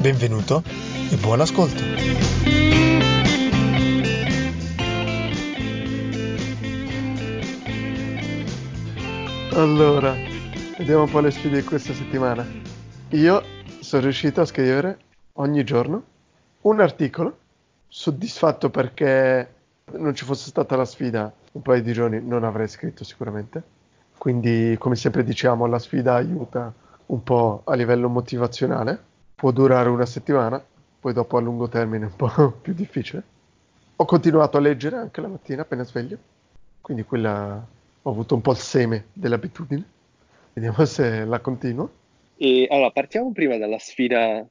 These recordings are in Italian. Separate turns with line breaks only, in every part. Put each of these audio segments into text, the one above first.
Benvenuto e buon ascolto.
Allora, vediamo un po' le sfide di questa settimana. Io sono riuscito a scrivere ogni giorno un articolo, soddisfatto perché non ci fosse stata la sfida un paio di giorni non avrei scritto sicuramente. Quindi, come sempre diciamo, la sfida aiuta un po' a livello motivazionale. Può durare una settimana, poi dopo a lungo termine è un po' più difficile. Ho continuato a leggere anche la mattina appena sveglio, quindi quella ho avuto un po' il seme dell'abitudine. Vediamo se la continuo.
E allora partiamo prima dalla sfida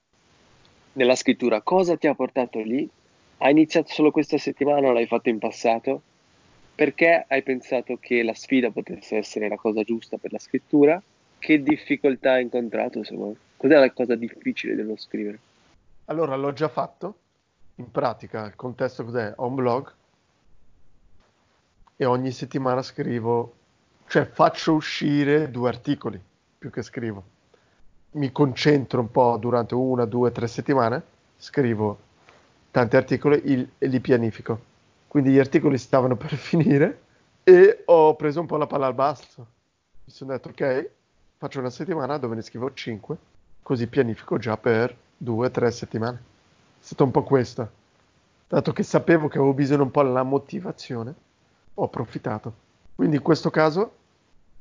della scrittura. Cosa ti ha portato lì? Hai iniziato solo questa settimana o l'hai fatto in passato? Perché hai pensato che la sfida potesse essere la cosa giusta per la scrittura? Che difficoltà hai incontrato? Se vuoi? Cos'è la cosa difficile dello scrivere?
Allora, l'ho già fatto. In pratica, il contesto cos'è? Ho un blog e ogni settimana scrivo, cioè faccio uscire due articoli più che scrivo. Mi concentro un po' durante una, due, tre settimane, scrivo tanti articoli il, e li pianifico. Quindi gli articoli stavano per finire e ho preso un po' la palla al basso. Mi sono detto, ok, faccio una settimana dove ne scrivo 5, così pianifico già per due, tre settimane. È stato un po' questo. Dato che sapevo che avevo bisogno un po' della motivazione, ho approfittato. Quindi in questo caso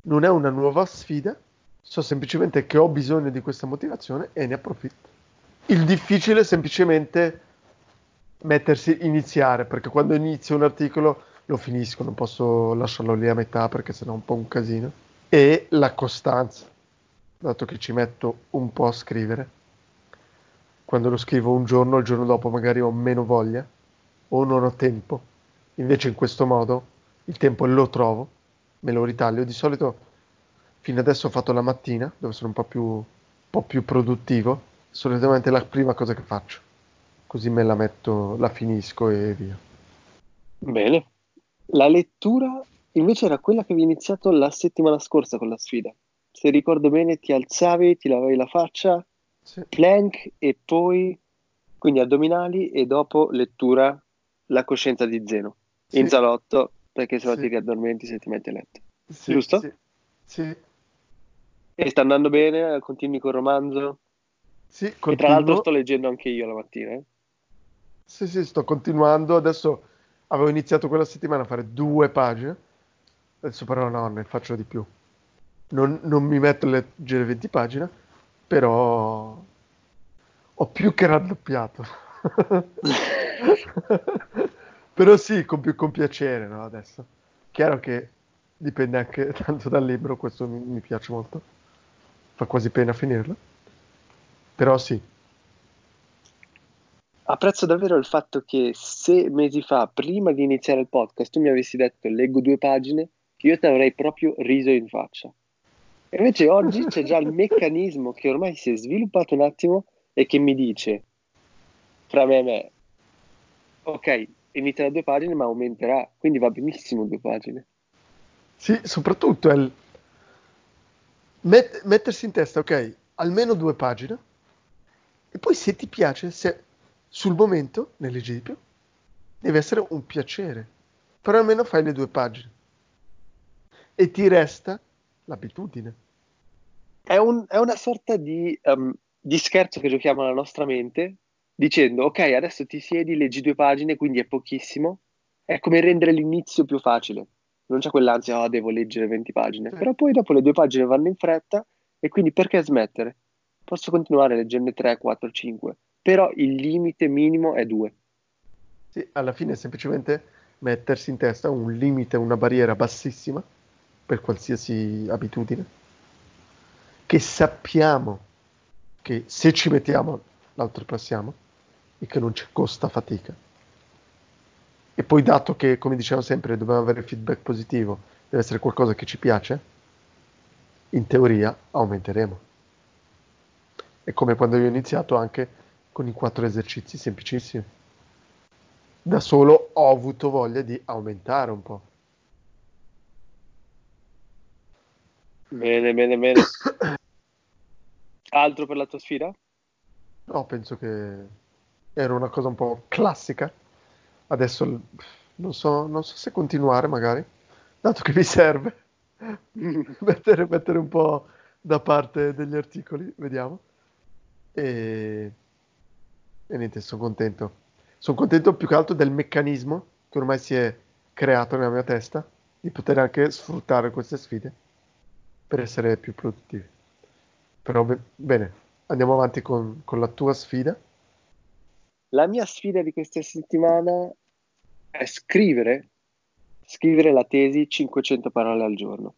non è una nuova sfida, so semplicemente che ho bisogno di questa motivazione e ne approfitto. Il difficile è semplicemente mettersi, iniziare, perché quando inizio un articolo lo finisco, non posso lasciarlo lì a metà perché sennò è un po' un casino. E la costanza, dato che ci metto un po' a scrivere. Quando lo scrivo un giorno, il giorno dopo magari ho meno voglia o non ho tempo. Invece in questo modo il tempo lo trovo, me lo ritaglio. Di solito fino adesso ho fatto la mattina, dove sono un po' più, un po più produttivo. Solitamente è la prima cosa che faccio. Così me la metto, la finisco e via.
Bene. La lettura invece era quella che avevi iniziato la settimana scorsa con la sfida. Se ricordo bene, ti alzavi, ti lavavi la faccia, sì. plank e poi quindi addominali e dopo lettura la coscienza di Zeno sì. in salotto perché se no sì. ti riaddormenti se ti metti a letto. Sì, Giusto?
Sì. sì.
E sta andando bene? Continui col romanzo?
Sì, continuo.
E tra l'altro sto leggendo anche io la mattina. Eh?
Sì, sì, sto continuando. Adesso avevo iniziato quella settimana a fare due pagine. Adesso però no, ne faccio di più. Non, non mi metto a leggere 20 pagine, però ho più che raddoppiato. Però sì, con, più, con piacere, no, adesso. Chiaro che dipende anche tanto dal libro, questo mi, mi piace molto. Fa quasi pena finirlo. Però sì.
Apprezzo davvero il fatto che se mesi fa, prima di iniziare il podcast, tu mi avessi detto leggo due pagine, io ti avrei proprio riso in faccia. Invece oggi c'è già il meccanismo che ormai si è sviluppato un attimo e che mi dice, fra me e me, ok, inizia da due pagine ma aumenterà, quindi va benissimo due pagine.
Sì, soprattutto è il... Met- mettersi in testa, ok, almeno due pagine, e poi se ti piace, se sul momento ne deve essere un piacere, però almeno fai le due pagine. E ti resta l'abitudine.
È, un, è una sorta di, um, di scherzo che giochiamo alla nostra mente dicendo ok, adesso ti siedi, leggi due pagine, quindi è pochissimo. È come rendere l'inizio più facile. Non c'è quell'ansia, oh, devo leggere 20 pagine. Sì. Però poi dopo le due pagine vanno in fretta e quindi perché smettere? Posso continuare leggerne 3, 4, 5. Però il limite minimo è 2.
Sì, alla fine è semplicemente mettersi in testa un limite, una barriera bassissima per qualsiasi abitudine. Che sappiamo che se ci mettiamo l'oltrepassiamo e che non ci costa fatica. E poi dato che, come diciamo sempre, dobbiamo avere feedback positivo, deve essere qualcosa che ci piace, in teoria aumenteremo. È come quando io ho iniziato anche con i quattro esercizi semplicissimi. Da solo ho avuto voglia di aumentare un po'.
Bene, bene, bene. Altro per la tua sfida?
No, penso che era una cosa un po' classica. Adesso non so, non so se continuare magari, dato che mi serve mettere, mettere un po' da parte degli articoli, vediamo. E, e niente, sono contento. Sono contento più che altro del meccanismo che ormai si è creato nella mia testa di poter anche sfruttare queste sfide per essere più produttivi. Però be- bene, andiamo avanti con, con la tua sfida.
La mia sfida di questa settimana è scrivere, scrivere la tesi 500 parole al giorno.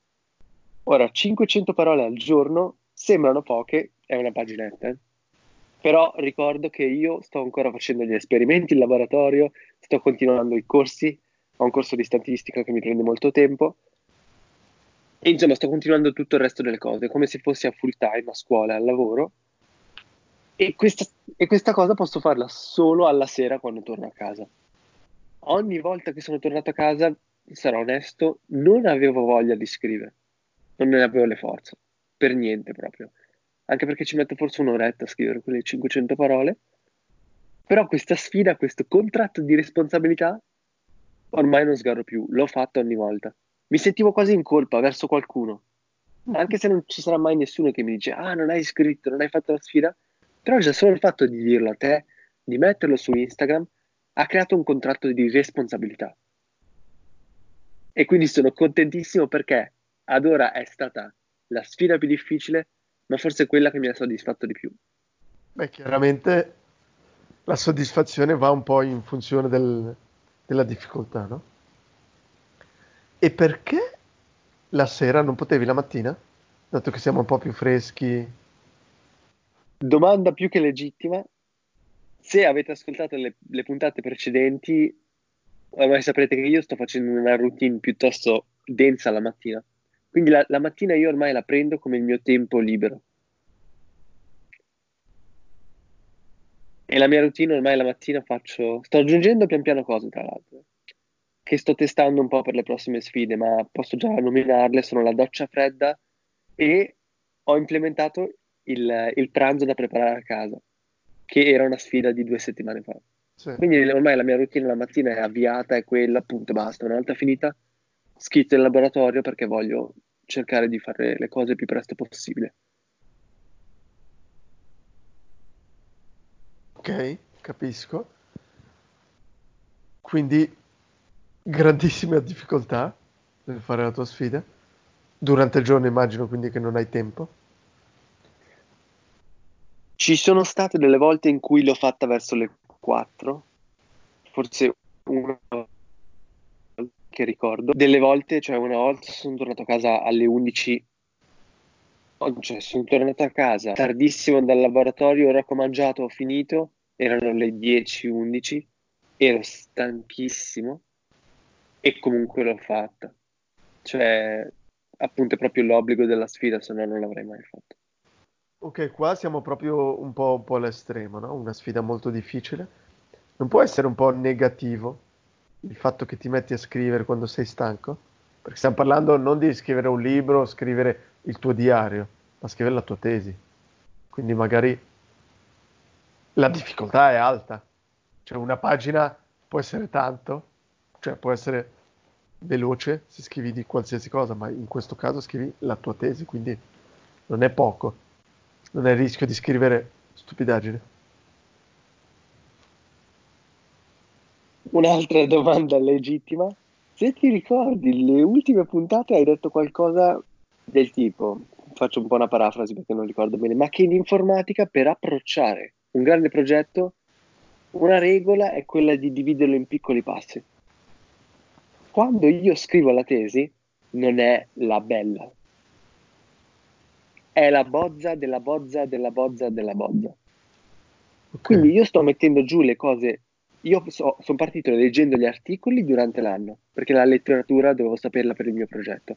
Ora, 500 parole al giorno sembrano poche, è una paginetta, eh? però ricordo che io sto ancora facendo gli esperimenti in laboratorio, sto continuando i corsi, ho un corso di statistica che mi prende molto tempo e insomma, sto continuando tutto il resto delle cose, come se fossi a full time, a scuola, al lavoro. E questa, e questa cosa posso farla solo alla sera quando torno a casa. Ogni volta che sono tornato a casa, sarò onesto, non avevo voglia di scrivere. Non ne avevo le forze. Per niente proprio. Anche perché ci metto forse un'oretta a scrivere quelle 500 parole. Però questa sfida, questo contratto di responsabilità, ormai non sgarro più. L'ho fatto ogni volta mi sentivo quasi in colpa verso qualcuno, anche se non ci sarà mai nessuno che mi dice ah non hai scritto, non hai fatto la sfida, però già solo il fatto di dirlo a te, di metterlo su Instagram, ha creato un contratto di responsabilità. E quindi sono contentissimo perché ad ora è stata la sfida più difficile, ma forse quella che mi ha soddisfatto di più.
Beh, chiaramente la soddisfazione va un po' in funzione del, della difficoltà, no? E perché la sera non potevi la mattina? Dato che siamo un po' più freschi.
Domanda più che legittima. Se avete ascoltato le, le puntate precedenti, ormai saprete che io sto facendo una routine piuttosto densa la mattina. Quindi la, la mattina io ormai la prendo come il mio tempo libero. E la mia routine ormai la mattina faccio... Sto aggiungendo pian piano cose, tra l'altro che sto testando un po' per le prossime sfide, ma posso già nominarle, sono la doccia fredda e ho implementato il, il pranzo da preparare a casa, che era una sfida di due settimane fa. Sì. Quindi ormai la mia routine la mattina è avviata, è quella, appunto, basta. Una volta finita, schizzo in laboratorio perché voglio cercare di fare le cose il più presto possibile.
Ok, capisco. Quindi grandissime difficoltà nel fare la tua sfida. Durante il giorno immagino quindi che non hai tempo.
Ci sono state delle volte in cui l'ho fatta verso le 4, forse una che ricordo. Delle volte, cioè una volta sono tornato a casa alle 11, cioè sono tornato a casa tardissimo dal laboratorio, ora che ho mangiato, ho finito, erano le 10-11, ero stanchissimo e comunque l'ho fatta. Cioè, appunto, è proprio l'obbligo della sfida, se no non l'avrei mai fatto.
Ok, qua siamo proprio un po', un po' all'estremo, no? Una sfida molto difficile. Non può essere un po' negativo il fatto che ti metti a scrivere quando sei stanco? Perché stiamo parlando non di scrivere un libro, scrivere il tuo diario, ma scrivere la tua tesi. Quindi magari la difficoltà è alta. Cioè una pagina può essere tanto, cioè può essere veloce se scrivi di qualsiasi cosa, ma in questo caso scrivi la tua tesi, quindi non è poco, non è il rischio di scrivere stupidaggine.
Un'altra domanda legittima. Se ti ricordi, le ultime puntate hai detto qualcosa del tipo, faccio un po' una parafrasi perché non ricordo bene, ma che in informatica per approcciare un grande progetto, una regola è quella di dividerlo in piccoli passi quando io scrivo la tesi non è la bella, è la bozza della bozza della bozza della bozza.
Ok.
Quindi io sto mettendo giù le cose. Io so- sono partito leggendo gli articoli durante l'anno, perché la letteratura dovevo saperla per il mio progetto.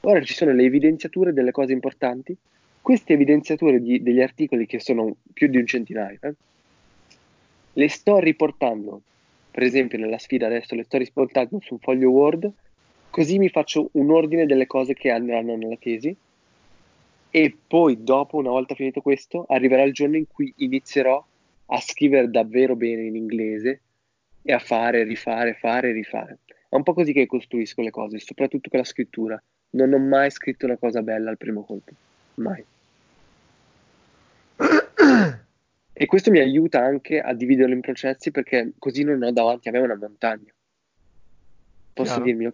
Ora ci sono le evidenziature delle cose importanti. Queste evidenziature di- degli articoli, che sono più di un centinaio, eh, le sto riportando, per esempio nella sfida adesso le sto riportando su un foglio Word, così mi faccio un ordine delle cose che andranno nella tesi e poi dopo, una volta finito questo, arriverà il giorno in cui inizierò a scrivere davvero bene in inglese e a fare, rifare, fare, rifare. È un po' così che costruisco le cose, soprattutto con la scrittura. Non ho mai scritto una cosa bella al primo colpo, mai. E questo mi aiuta anche a dividerlo in processi perché così non ho davanti a me una montagna. Posso
Chiaro.
dirmi,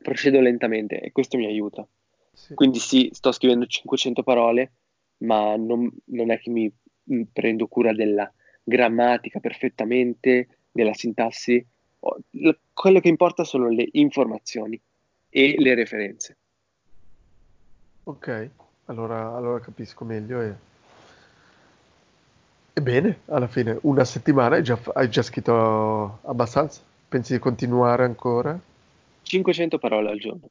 procedo lentamente e questo mi aiuta.
Sì.
Quindi sì, sto scrivendo 500 parole, ma non, non è che mi mi prendo cura della grammatica perfettamente, della sintassi. Quello che importa sono le informazioni e le referenze.
Ok, allora, allora capisco meglio e... Ebbene, alla fine, una settimana hai già, hai già scritto abbastanza? Pensi di continuare ancora?
500 parole al giorno.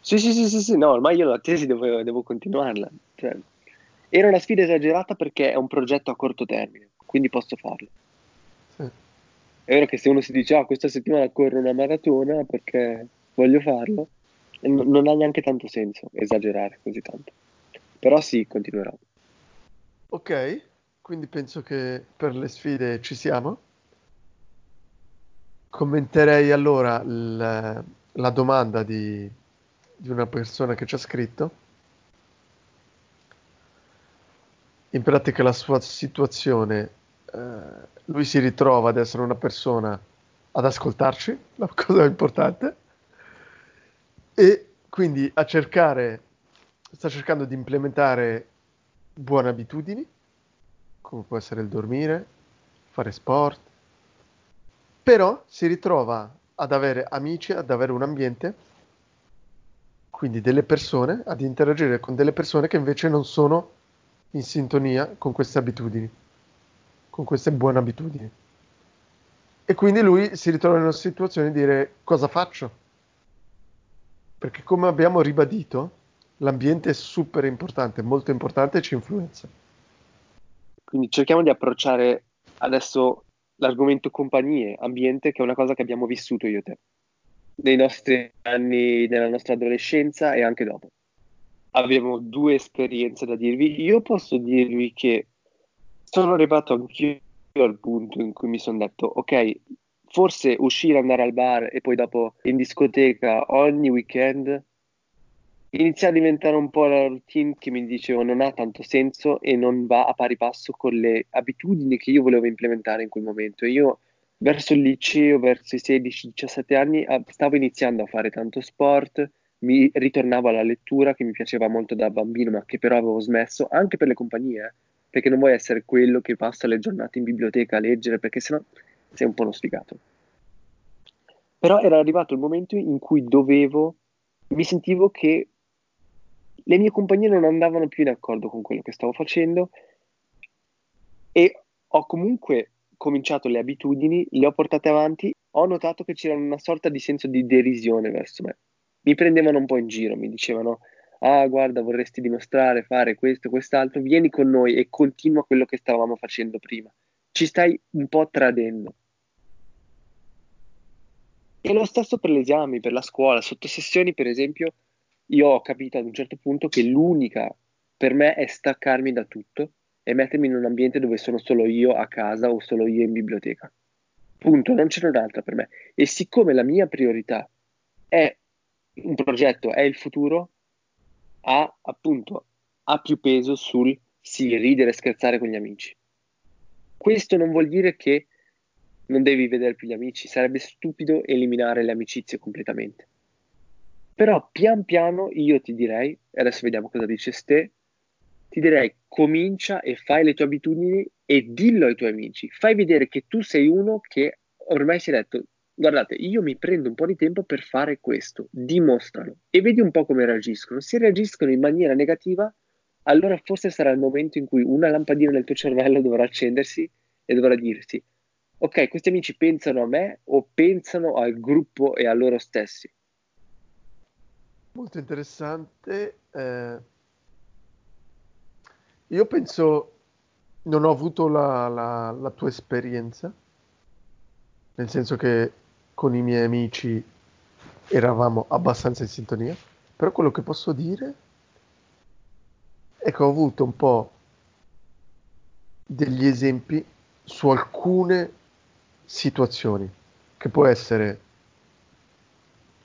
Sì, sì, sì, sì, sì, no, ormai io la tesi devo, devo continuarla. Cioè, era una sfida esagerata perché è un progetto a corto termine, quindi posso farlo.
Sì.
È vero che se uno si dice, ah, questa settimana corro una maratona perché voglio farlo, n- non ha neanche tanto senso esagerare così tanto. Però sì, continuerò.
Ok, quindi penso che per le sfide ci siamo. Commenterei allora il- la domanda di, di una persona che ci ha scritto. In pratica la sua situazione, eh, lui si ritrova ad essere una persona ad ascoltarci, la cosa importante, e quindi a cercare, sta cercando di implementare buone abitudini, come può essere il dormire, fare sport, però si ritrova ad avere amici, ad avere un ambiente, quindi delle persone, ad interagire con delle persone che invece non sono in sintonia con queste abitudini, con queste buone abitudini. E quindi lui si ritrova in una situazione di dire cosa faccio? Perché come abbiamo ribadito, l'ambiente è super importante, molto importante e ci influenza.
Quindi cerchiamo di approcciare adesso l'argomento compagnie, ambiente, che è una cosa che abbiamo vissuto io e te, nei nostri anni, nella nostra adolescenza e anche dopo. Abbiamo due esperienze da dirvi. Io posso dirvi che sono arrivato anch'io al punto in cui mi sono detto, ok, forse uscire, andare al bar e poi dopo in discoteca ogni weekend inizia a diventare un po' la routine che mi dicevo non ha tanto senso e non va a pari passo con le abitudini che io volevo implementare in quel momento. Io verso il liceo, verso i 16-17 anni, stavo iniziando a fare tanto sport, mi ritornavo alla lettura che mi piaceva molto da bambino, ma che però avevo smesso anche per le compagnie, eh, perché non vuoi essere quello che passa le giornate in biblioteca a leggere, perché sennò sei un po' uno sfigato. Però era arrivato il momento in cui dovevo, mi sentivo che le mie compagnie non andavano più in accordo con quello che stavo facendo e ho comunque cominciato le abitudini, le ho portate avanti, ho notato che c'era una sorta di senso di derisione verso me. Mi prendevano un po' in giro, mi dicevano, ah guarda, vorresti dimostrare, fare questo, quest'altro, vieni con noi e continua quello che stavamo facendo prima. Ci stai un po' tradendo. E lo stesso per gli esami, per la scuola, sotto sessioni, per esempio, io ho capito ad un certo punto che l'unica per me è staccarmi da tutto e mettermi in un ambiente dove sono solo io a casa o solo io in biblioteca. Punto, non c'è un'altra per me. E siccome la mia priorità è un progetto, è il futuro, ha appunto ha più peso sul sì, ridere e scherzare con gli amici. Questo non vuol dire che non devi vedere più gli amici, sarebbe stupido eliminare le amicizie completamente. Però pian piano io ti direi, e adesso vediamo cosa dice Ste, ti direi comincia e fai le tue abitudini e dillo ai tuoi amici, fai vedere che tu sei uno che ormai si è detto, guardate, io mi prendo un po' di tempo per fare questo, dimostralo e vedi un po' come reagiscono. Se reagiscono in maniera negativa, allora forse sarà il momento in cui una lampadina nel tuo cervello dovrà accendersi e dovrà dirsi, ok, questi amici pensano a me o pensano al gruppo e a loro stessi?
Molto interessante. Eh, io penso, non ho avuto la, la, la tua esperienza, nel senso che con i miei amici eravamo abbastanza in sintonia, però quello che posso dire è che ho avuto un po' degli esempi su alcune situazioni, che può essere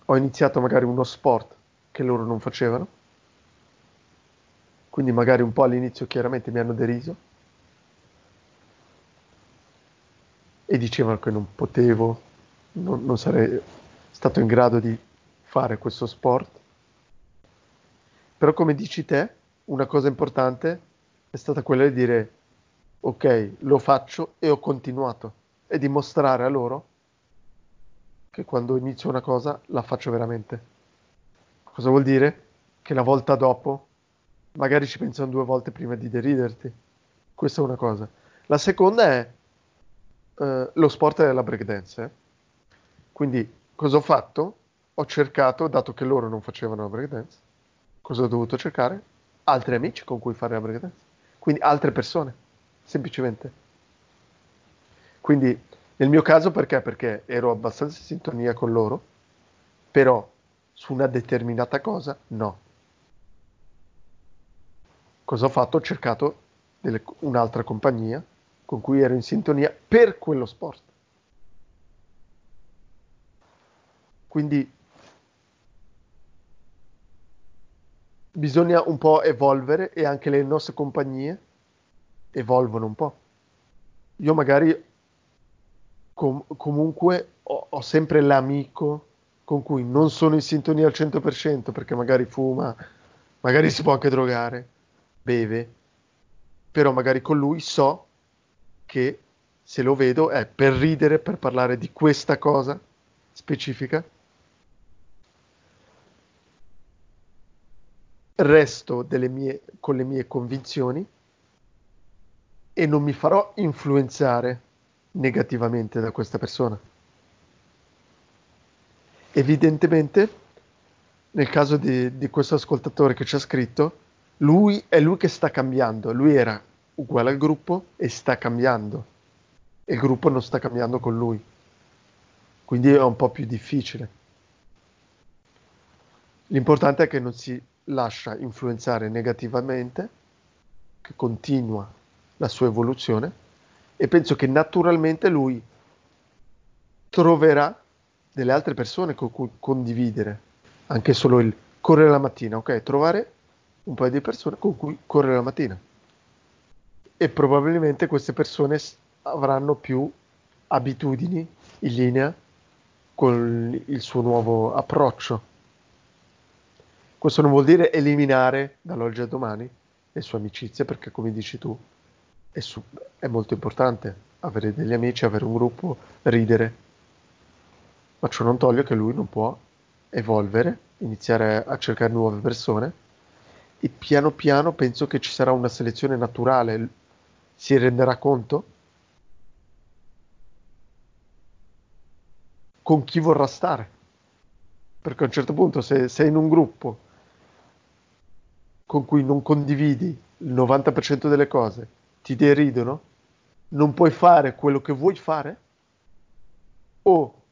ho iniziato magari uno sport che loro non facevano, quindi magari un po' all'inizio chiaramente mi hanno deriso e dicevano che non potevo, non, non sarei stato in grado di fare questo sport. Però come dici te, una cosa importante è stata quella di dire ok, lo faccio e ho continuato e dimostrare a loro che quando inizio una cosa la faccio veramente. Cosa vuol dire? Che la volta dopo magari ci pensano due volte prima di deriderti. Questa è una cosa. La seconda è uh, lo sport della breakdance. Eh? Quindi cosa ho fatto? Ho cercato, dato che loro non facevano la breakdance, cosa ho dovuto cercare? Altri amici con cui fare la breakdance. Quindi altre persone, semplicemente. Quindi nel mio caso perché? Perché ero abbastanza in sintonia con loro, però su una determinata cosa no cosa ho fatto? Ho cercato delle, un'altra compagnia con cui ero in sintonia per quello sport. Quindi bisogna un po' evolvere e anche le nostre compagnie evolvono un po'. Io magari com- comunque ho, ho sempre l'amico con cui non sono in sintonia al 100% perché magari fuma, magari si può anche drogare, beve, però magari con lui so che se lo vedo è per ridere, per parlare di questa cosa specifica. Resto mie, con le mie convinzioni e non mi farò influenzare negativamente da questa persona. Evidentemente, nel caso di, di questo ascoltatore che ci ha scritto, lui è lui che sta cambiando, lui era uguale al gruppo e sta cambiando e il gruppo non sta cambiando con lui. Quindi è un po' più difficile. L'importante è che non si lascia influenzare negativamente, che continua la sua evoluzione e penso che naturalmente lui troverà delle altre persone con cui condividere, anche solo il correre la mattina, ok? Trovare un paio di persone con cui correre la mattina. E probabilmente queste persone avranno più abitudini in linea con il suo nuovo approccio. Questo non vuol dire eliminare dall'oggi al domani le sue amicizie, perché come dici tu, è, su- è molto importante avere degli amici, avere un gruppo, ridere. Ma ciò non toglie che lui non può evolvere, iniziare a cercare nuove persone e piano piano penso che ci sarà una selezione naturale. Si renderà conto? Con chi vorrà stare. Perché a un certo punto se sei in un gruppo con cui non condividi il 90% delle cose, ti deridono, non puoi fare quello che vuoi fare, o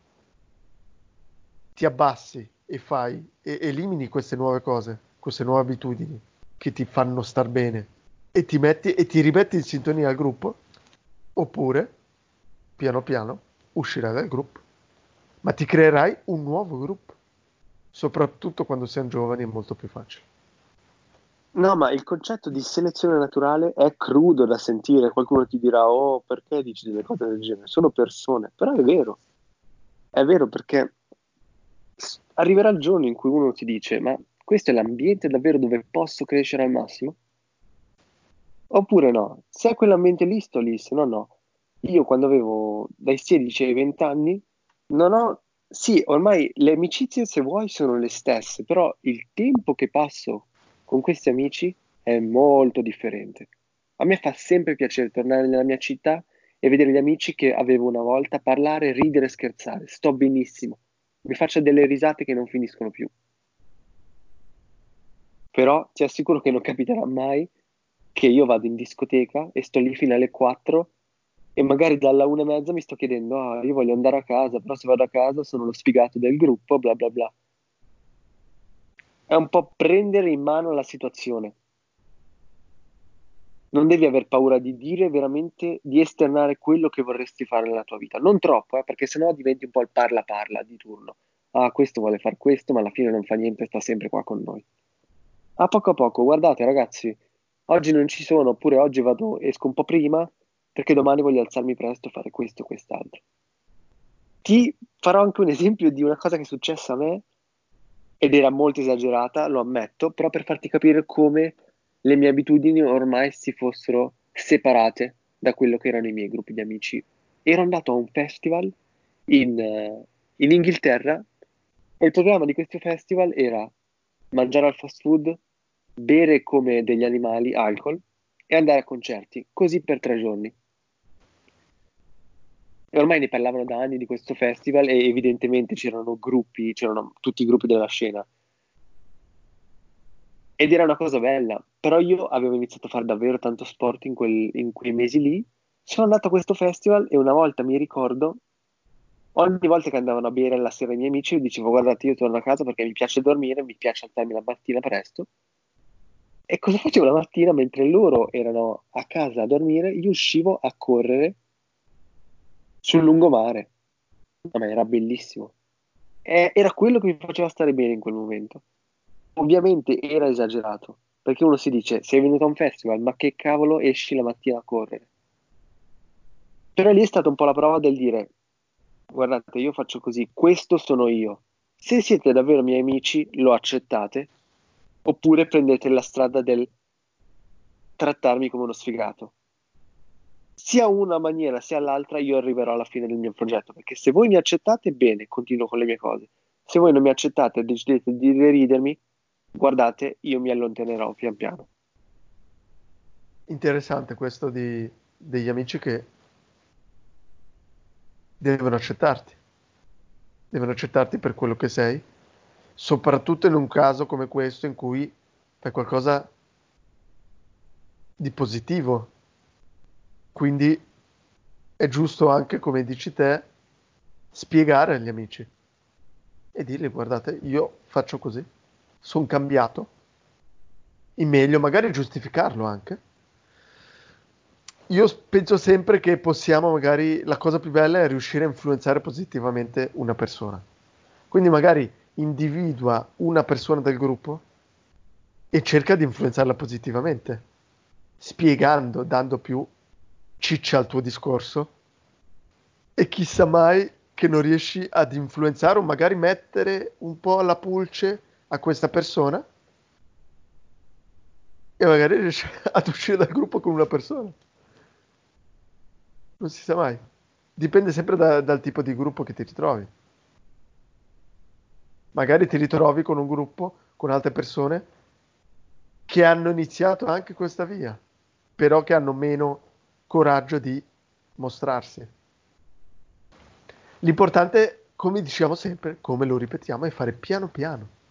ti abbassi e fai e elimini queste nuove cose queste nuove abitudini che ti fanno star bene e ti metti e ti rimetti in sintonia al gruppo, oppure piano piano uscirai dal gruppo, ma ti creerai un nuovo gruppo. Soprattutto quando siamo giovani è molto più facile.
No, ma il concetto di selezione naturale è crudo da sentire. Qualcuno ti dirà, oh, perché dici delle cose del genere? Sono persone, però è vero. È vero perché arriverà il giorno in cui uno ti dice, ma questo è l'ambiente davvero dove posso crescere al massimo? Oppure no? Se è quell'ambiente lì, sto lì, se no no. Io quando avevo dai 16 ai 20 anni, non ho... Sì, ormai le amicizie, se vuoi, sono le stesse, però il tempo che passo con questi amici è molto differente. A me fa sempre piacere tornare nella mia città e vedere gli amici che avevo una volta, parlare, ridere, scherzare. Sto benissimo. Mi faccio delle risate che non finiscono più. Però ti assicuro che non capiterà mai che io vado in discoteca e sto lì fino alle 4 e magari dalla una e mezza mi sto chiedendo, ah, io voglio andare a casa, però se vado a casa sono lo sfigato del gruppo, bla bla bla. È un po' prendere in mano la situazione. Non devi aver paura di dire veramente, di esternare quello che vorresti fare nella tua vita. Non troppo, eh, perché sennò diventi un po' il parla parla di turno. Ah, questo vuole fare questo, ma alla fine non fa niente, sta sempre qua con noi. A poco a poco, guardate ragazzi, oggi non ci sono, oppure oggi vado, esco un po' prima, perché domani voglio alzarmi presto e fare questo quest'altro. Ti farò anche un esempio di una cosa che è successa a me ed era molto esagerata, lo ammetto, però per farti capire come le mie abitudini ormai si fossero separate da quello che erano i miei gruppi di amici. Ero andato a un festival in, uh, in Inghilterra e il programma di questo festival era mangiare al fast food, bere come degli animali alcol e andare a concerti, così per tre giorni. E ormai ne parlavano da anni di questo festival e evidentemente c'erano gruppi, c'erano tutti i gruppi della scena. Ed era una cosa bella, però io avevo iniziato a fare davvero tanto sport in, quel, in quei mesi lì. Sono andato a questo festival e una volta mi ricordo, ogni volta che andavano a bere la sera i miei amici, io dicevo guardate io torno a casa perché mi piace dormire, mi piace alzarmi la mattina presto. E cosa facevo la mattina mentre loro erano a casa a dormire? Io uscivo a correre sul lungomare. Ma era bellissimo. E era quello che mi faceva stare bene in quel momento. Ovviamente era esagerato, perché uno si dice, sei venuto a un festival, ma che cavolo esci la mattina a correre? Però lì è stata un po' la prova del dire, guardate, io faccio così, questo sono io. Se siete davvero miei amici, lo accettate, oppure prendete la strada del trattarmi come uno sfigato sia una maniera sia l'altra io arriverò alla fine del mio progetto perché se voi mi accettate bene continuo con le mie cose se voi non mi accettate e decidete di deridermi guardate io mi allontanerò pian piano.
Interessante questo di, degli amici che devono accettarti. Devono accettarti per quello che sei soprattutto in un caso come questo in cui fai qualcosa di positivo. Quindi è giusto anche, come dici te, spiegare agli amici e dirgli guardate, io faccio così, sono cambiato, in meglio, magari giustificarlo anche. Io penso sempre che possiamo, magari, la cosa più bella è riuscire a influenzare positivamente una persona. Quindi magari individua una persona del gruppo e cerca di influenzarla positivamente, spiegando, dando più ciccia al tuo discorso e chissà mai che non riesci ad influenzare o magari mettere un po' alla pulce a questa persona e magari riesci ad uscire dal gruppo con una persona. Non si sa mai. Dipende sempre da, dal tipo di gruppo che ti ritrovi. Magari ti ritrovi con un gruppo, con altre persone che hanno iniziato anche questa via, però che hanno meno coraggio di mostrarsi. L'importante, come diciamo sempre, come lo ripetiamo, è fare piano piano.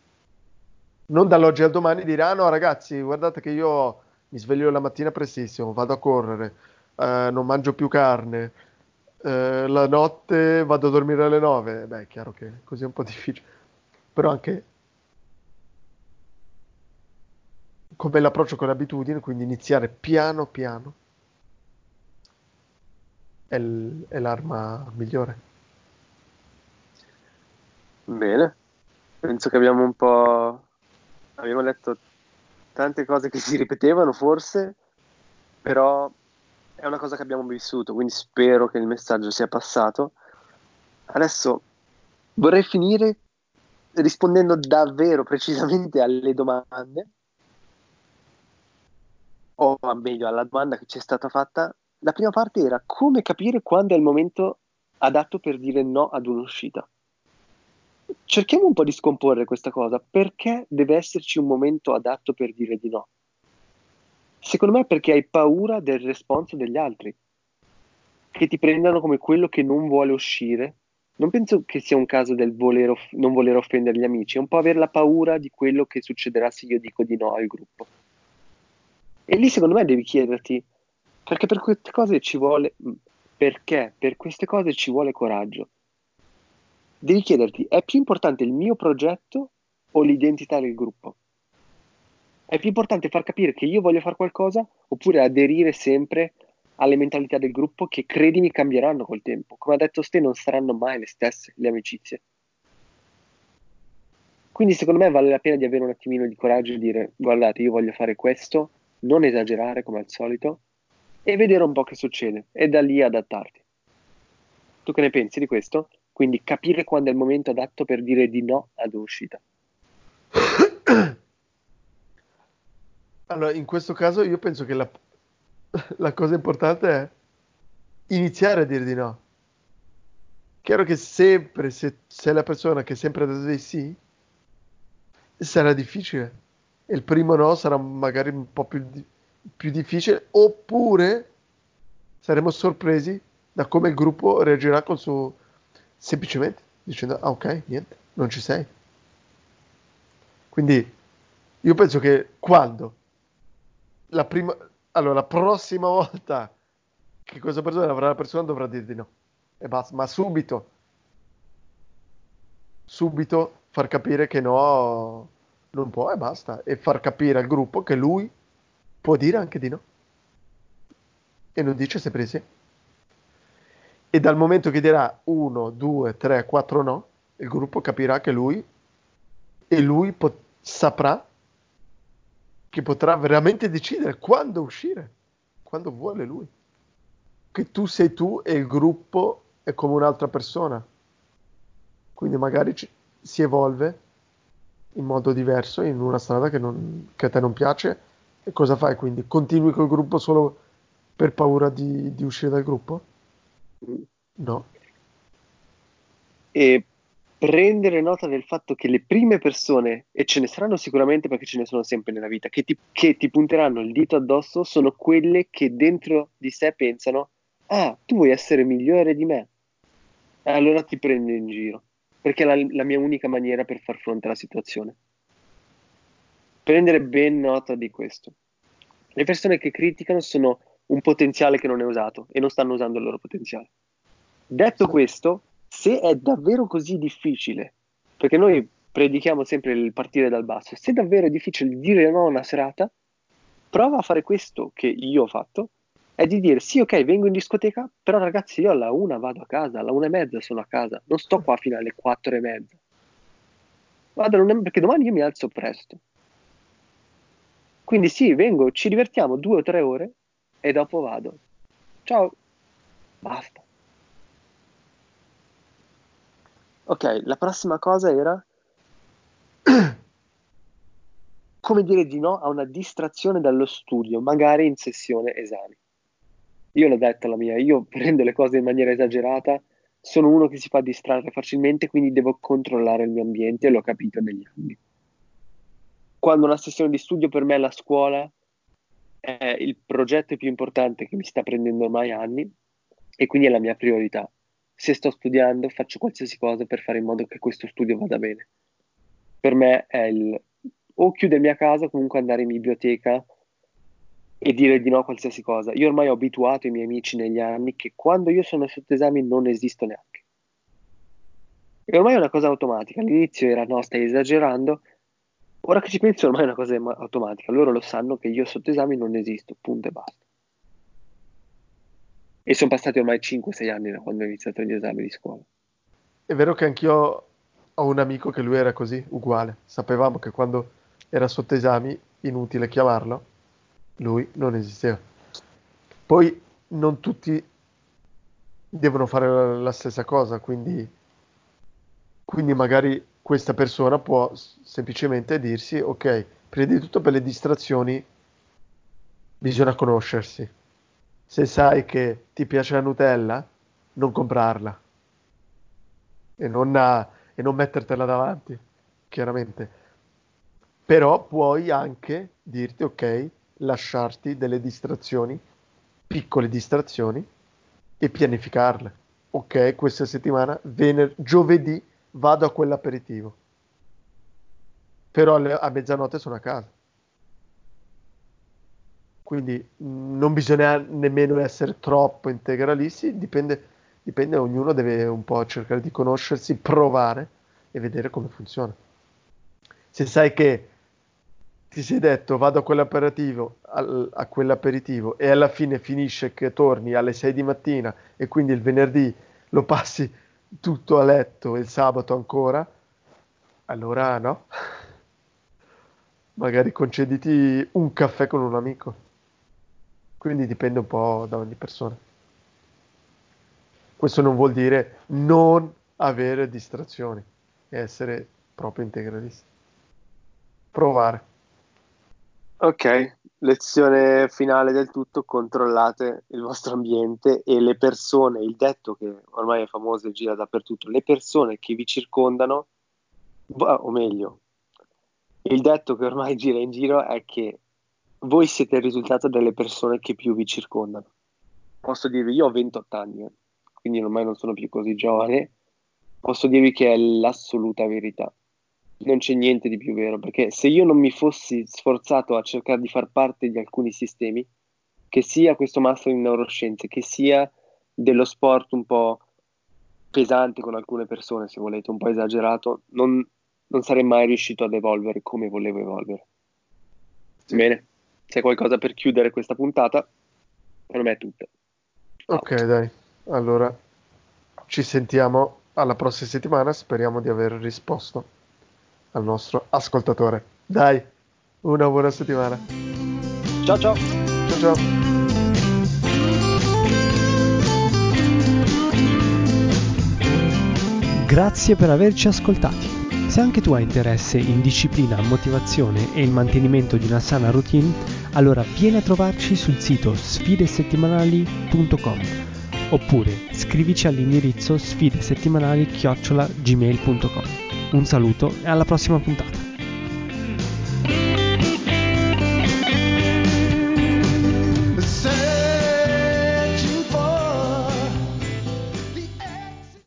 Non dall'oggi al domani dire, ah no ragazzi, guardate che io mi sveglio la mattina prestissimo, vado a correre, eh, non mangio più carne, eh, la notte vado a dormire alle 9. Beh, è chiaro che così è un po' difficile. Però anche come l'approccio con l'abitudine, quindi iniziare piano piano è, l- è l'arma migliore.
Bene, penso che abbiamo un po'... abbiamo letto tante cose che si ripetevano forse, però è una cosa che abbiamo vissuto, quindi spero che il messaggio sia passato. Adesso vorrei finire rispondendo davvero precisamente alle domande, o meglio alla domanda che ci è stata fatta la prima parte era come capire quando è il momento adatto per dire no ad un'uscita. Cerchiamo un po' di scomporre questa cosa, perché deve esserci un momento adatto per dire di no? Secondo me perché hai paura del responso degli altri, che ti prendano come quello che non vuole uscire. Non penso che sia un caso del voler off- non voler offendere gli amici, è un po' avere la paura di quello che succederà se io dico di no al gruppo. E lì secondo me devi chiederti, perché per queste cose ci vuole, perché per queste cose ci vuole coraggio. Devi chiederti, è più importante il mio progetto o l'identità del gruppo? È più importante far capire che io voglio fare qualcosa oppure aderire sempre alle mentalità del gruppo che credimi cambieranno col tempo. Come ha detto Ste, non saranno mai le stesse le amicizie. Quindi secondo me vale la pena di avere un attimino di coraggio e dire guardate io voglio fare questo, non esagerare come al solito e vedere un po' che succede e da lì adattarti. Tu che ne pensi di questo? Quindi capire quando è il momento adatto per dire di no ad un'uscita.
Allora, in questo caso io penso che la, la cosa importante è iniziare a dire di no. Chiaro che sempre, se sei la persona che sempre ha detto di sì, sarà difficile. E il primo no sarà magari un po' più, più difficile, oppure saremo sorpresi da come il gruppo reagirà con suo semplicemente dicendo ah ok niente non ci sei. Quindi io penso che quando la prima allora la prossima volta che questa persona avrà la persona dovrà dire di no. E basta ma subito subito far capire che no non può e basta. E far capire al gruppo che lui può dire anche di no. E non dice sempre sì e dal momento che dirà 1, 2, 3, 4 no, il gruppo capirà che lui e lui pot- saprà che potrà veramente decidere quando uscire, quando vuole lui. Che tu sei tu e il gruppo è come un'altra persona. Quindi magari ci- si evolve in modo diverso in una strada che, non, che, a te non piace e cosa fai quindi? Continui col gruppo solo per paura di, di uscire dal gruppo? No.
E prendere nota del fatto che le prime persone, e ce ne saranno sicuramente perché ce ne sono sempre nella vita, che ti, che ti punteranno il dito addosso sono quelle che dentro di sé pensano, ah, tu vuoi essere migliore di me. Allora ti prendo in giro, perché è la, la mia unica maniera per far fronte alla situazione. Prendere ben nota di questo. Le persone che criticano sono un potenziale che non è usato e non stanno usando il loro potenziale. Detto questo, se è davvero così difficile, perché noi predichiamo sempre il partire dal basso, se davvero è difficile dire no a una serata, prova a fare questo che io ho fatto, è di dire sì, ok, vengo in discoteca, però ragazzi io alla una vado a casa, alla una e mezza sono a casa, non sto qua fino alle quattro e mezza. Vado perché domani io mi alzo presto. Quindi sì, vengo, ci divertiamo due o tre ore e dopo vado. Ciao. Basta. Ok, la prossima cosa era come dire di no a una distrazione dallo studio, magari in sessione esami. Io l'ho detto la mia, io prendo le cose in maniera esagerata, sono uno che si fa distrarre facilmente, quindi devo controllare il mio ambiente, l'ho capito negli anni. Quando una sessione di studio per me è la scuola, è il progetto più importante che mi sta prendendo ormai anni e quindi è la mia priorità. Se sto studiando, faccio qualsiasi cosa per fare in modo che questo studio vada bene. Per me è il o chiudermi a casa, o comunque andare in biblioteca e dire di no a qualsiasi cosa. Io ormai ho abituato i miei amici negli anni che quando io sono sotto esami non esisto neanche. E ormai è una cosa automatica. All'inizio era no, stai esagerando. Ora che ci penso, ormai è una cosa automatica. Loro lo sanno che io sotto esami non esisto, punto e basta. E sono passati ormai 5-6 anni da quando ho iniziato gli esami di scuola.
È vero che anch'io ho un amico che lui era così, uguale. Sapevamo che quando era sotto esami, inutile chiamarlo, lui non esisteva. Poi non tutti devono fare la, la stessa cosa, quindi, quindi magari questa persona può semplicemente dirsi, ok, prima di tutto per le distrazioni bisogna conoscersi se sai che ti piace la Nutella, non comprarla e non, e non mettertela davanti, chiaramente. Però puoi anche dirti, ok, lasciarti delle distrazioni, piccole distrazioni e pianificarle. Ok, questa settimana, vener- giovedì, vado a quell'aperitivo. Però a mezzanotte sono a casa. Quindi mh, non bisogna nemmeno essere troppo integralisti, dipende, dipende, ognuno deve un po' cercare di conoscersi, provare e vedere come funziona. Se sai che ti sei detto vado a quell'aperitivo, a quell'aperitivo e alla fine finisce che torni alle 6 di mattina e quindi il venerdì lo passi tutto a letto il sabato ancora, allora no. Magari concediti un caffè con un amico. Quindi dipende un po' da ogni persona. Questo non vuol dire non avere distrazioni e essere proprio integralisti. Provare.
Ok, lezione finale del tutto, controllate il vostro ambiente e le persone, il detto che ormai è famoso e gira dappertutto, le persone che vi circondano, o meglio, il detto che ormai gira in giro è che voi siete il risultato delle persone che più vi circondano. Posso dirvi, io ho 28 anni, eh, quindi ormai non sono più così giovane, posso dirvi che è l'assoluta verità non c'è niente di più vero, perché se io non mi fossi sforzato a cercare di far parte di alcuni sistemi, che sia questo master in neuroscienze, che sia dello sport un po' pesante con alcune persone, se volete, un po' esagerato, non, non sarei mai riuscito ad evolvere come volevo evolvere. Bene, c'è qualcosa per chiudere questa puntata? Per me è tutto.
Ok, dai. Allora, ci sentiamo alla prossima settimana. Speriamo di aver risposto al nostro ascoltatore. Dai, una buona settimana.
Ciao ciao.
Ciao ciao.
Grazie per averci ascoltati. Se anche tu hai interesse in disciplina, motivazione e il mantenimento di una sana routine, allora vieni a trovarci sul sito sfidesettimanali.com oppure scrivici all'indirizzo sfidesettimanali-gmail.com. Un saluto e alla prossima puntata.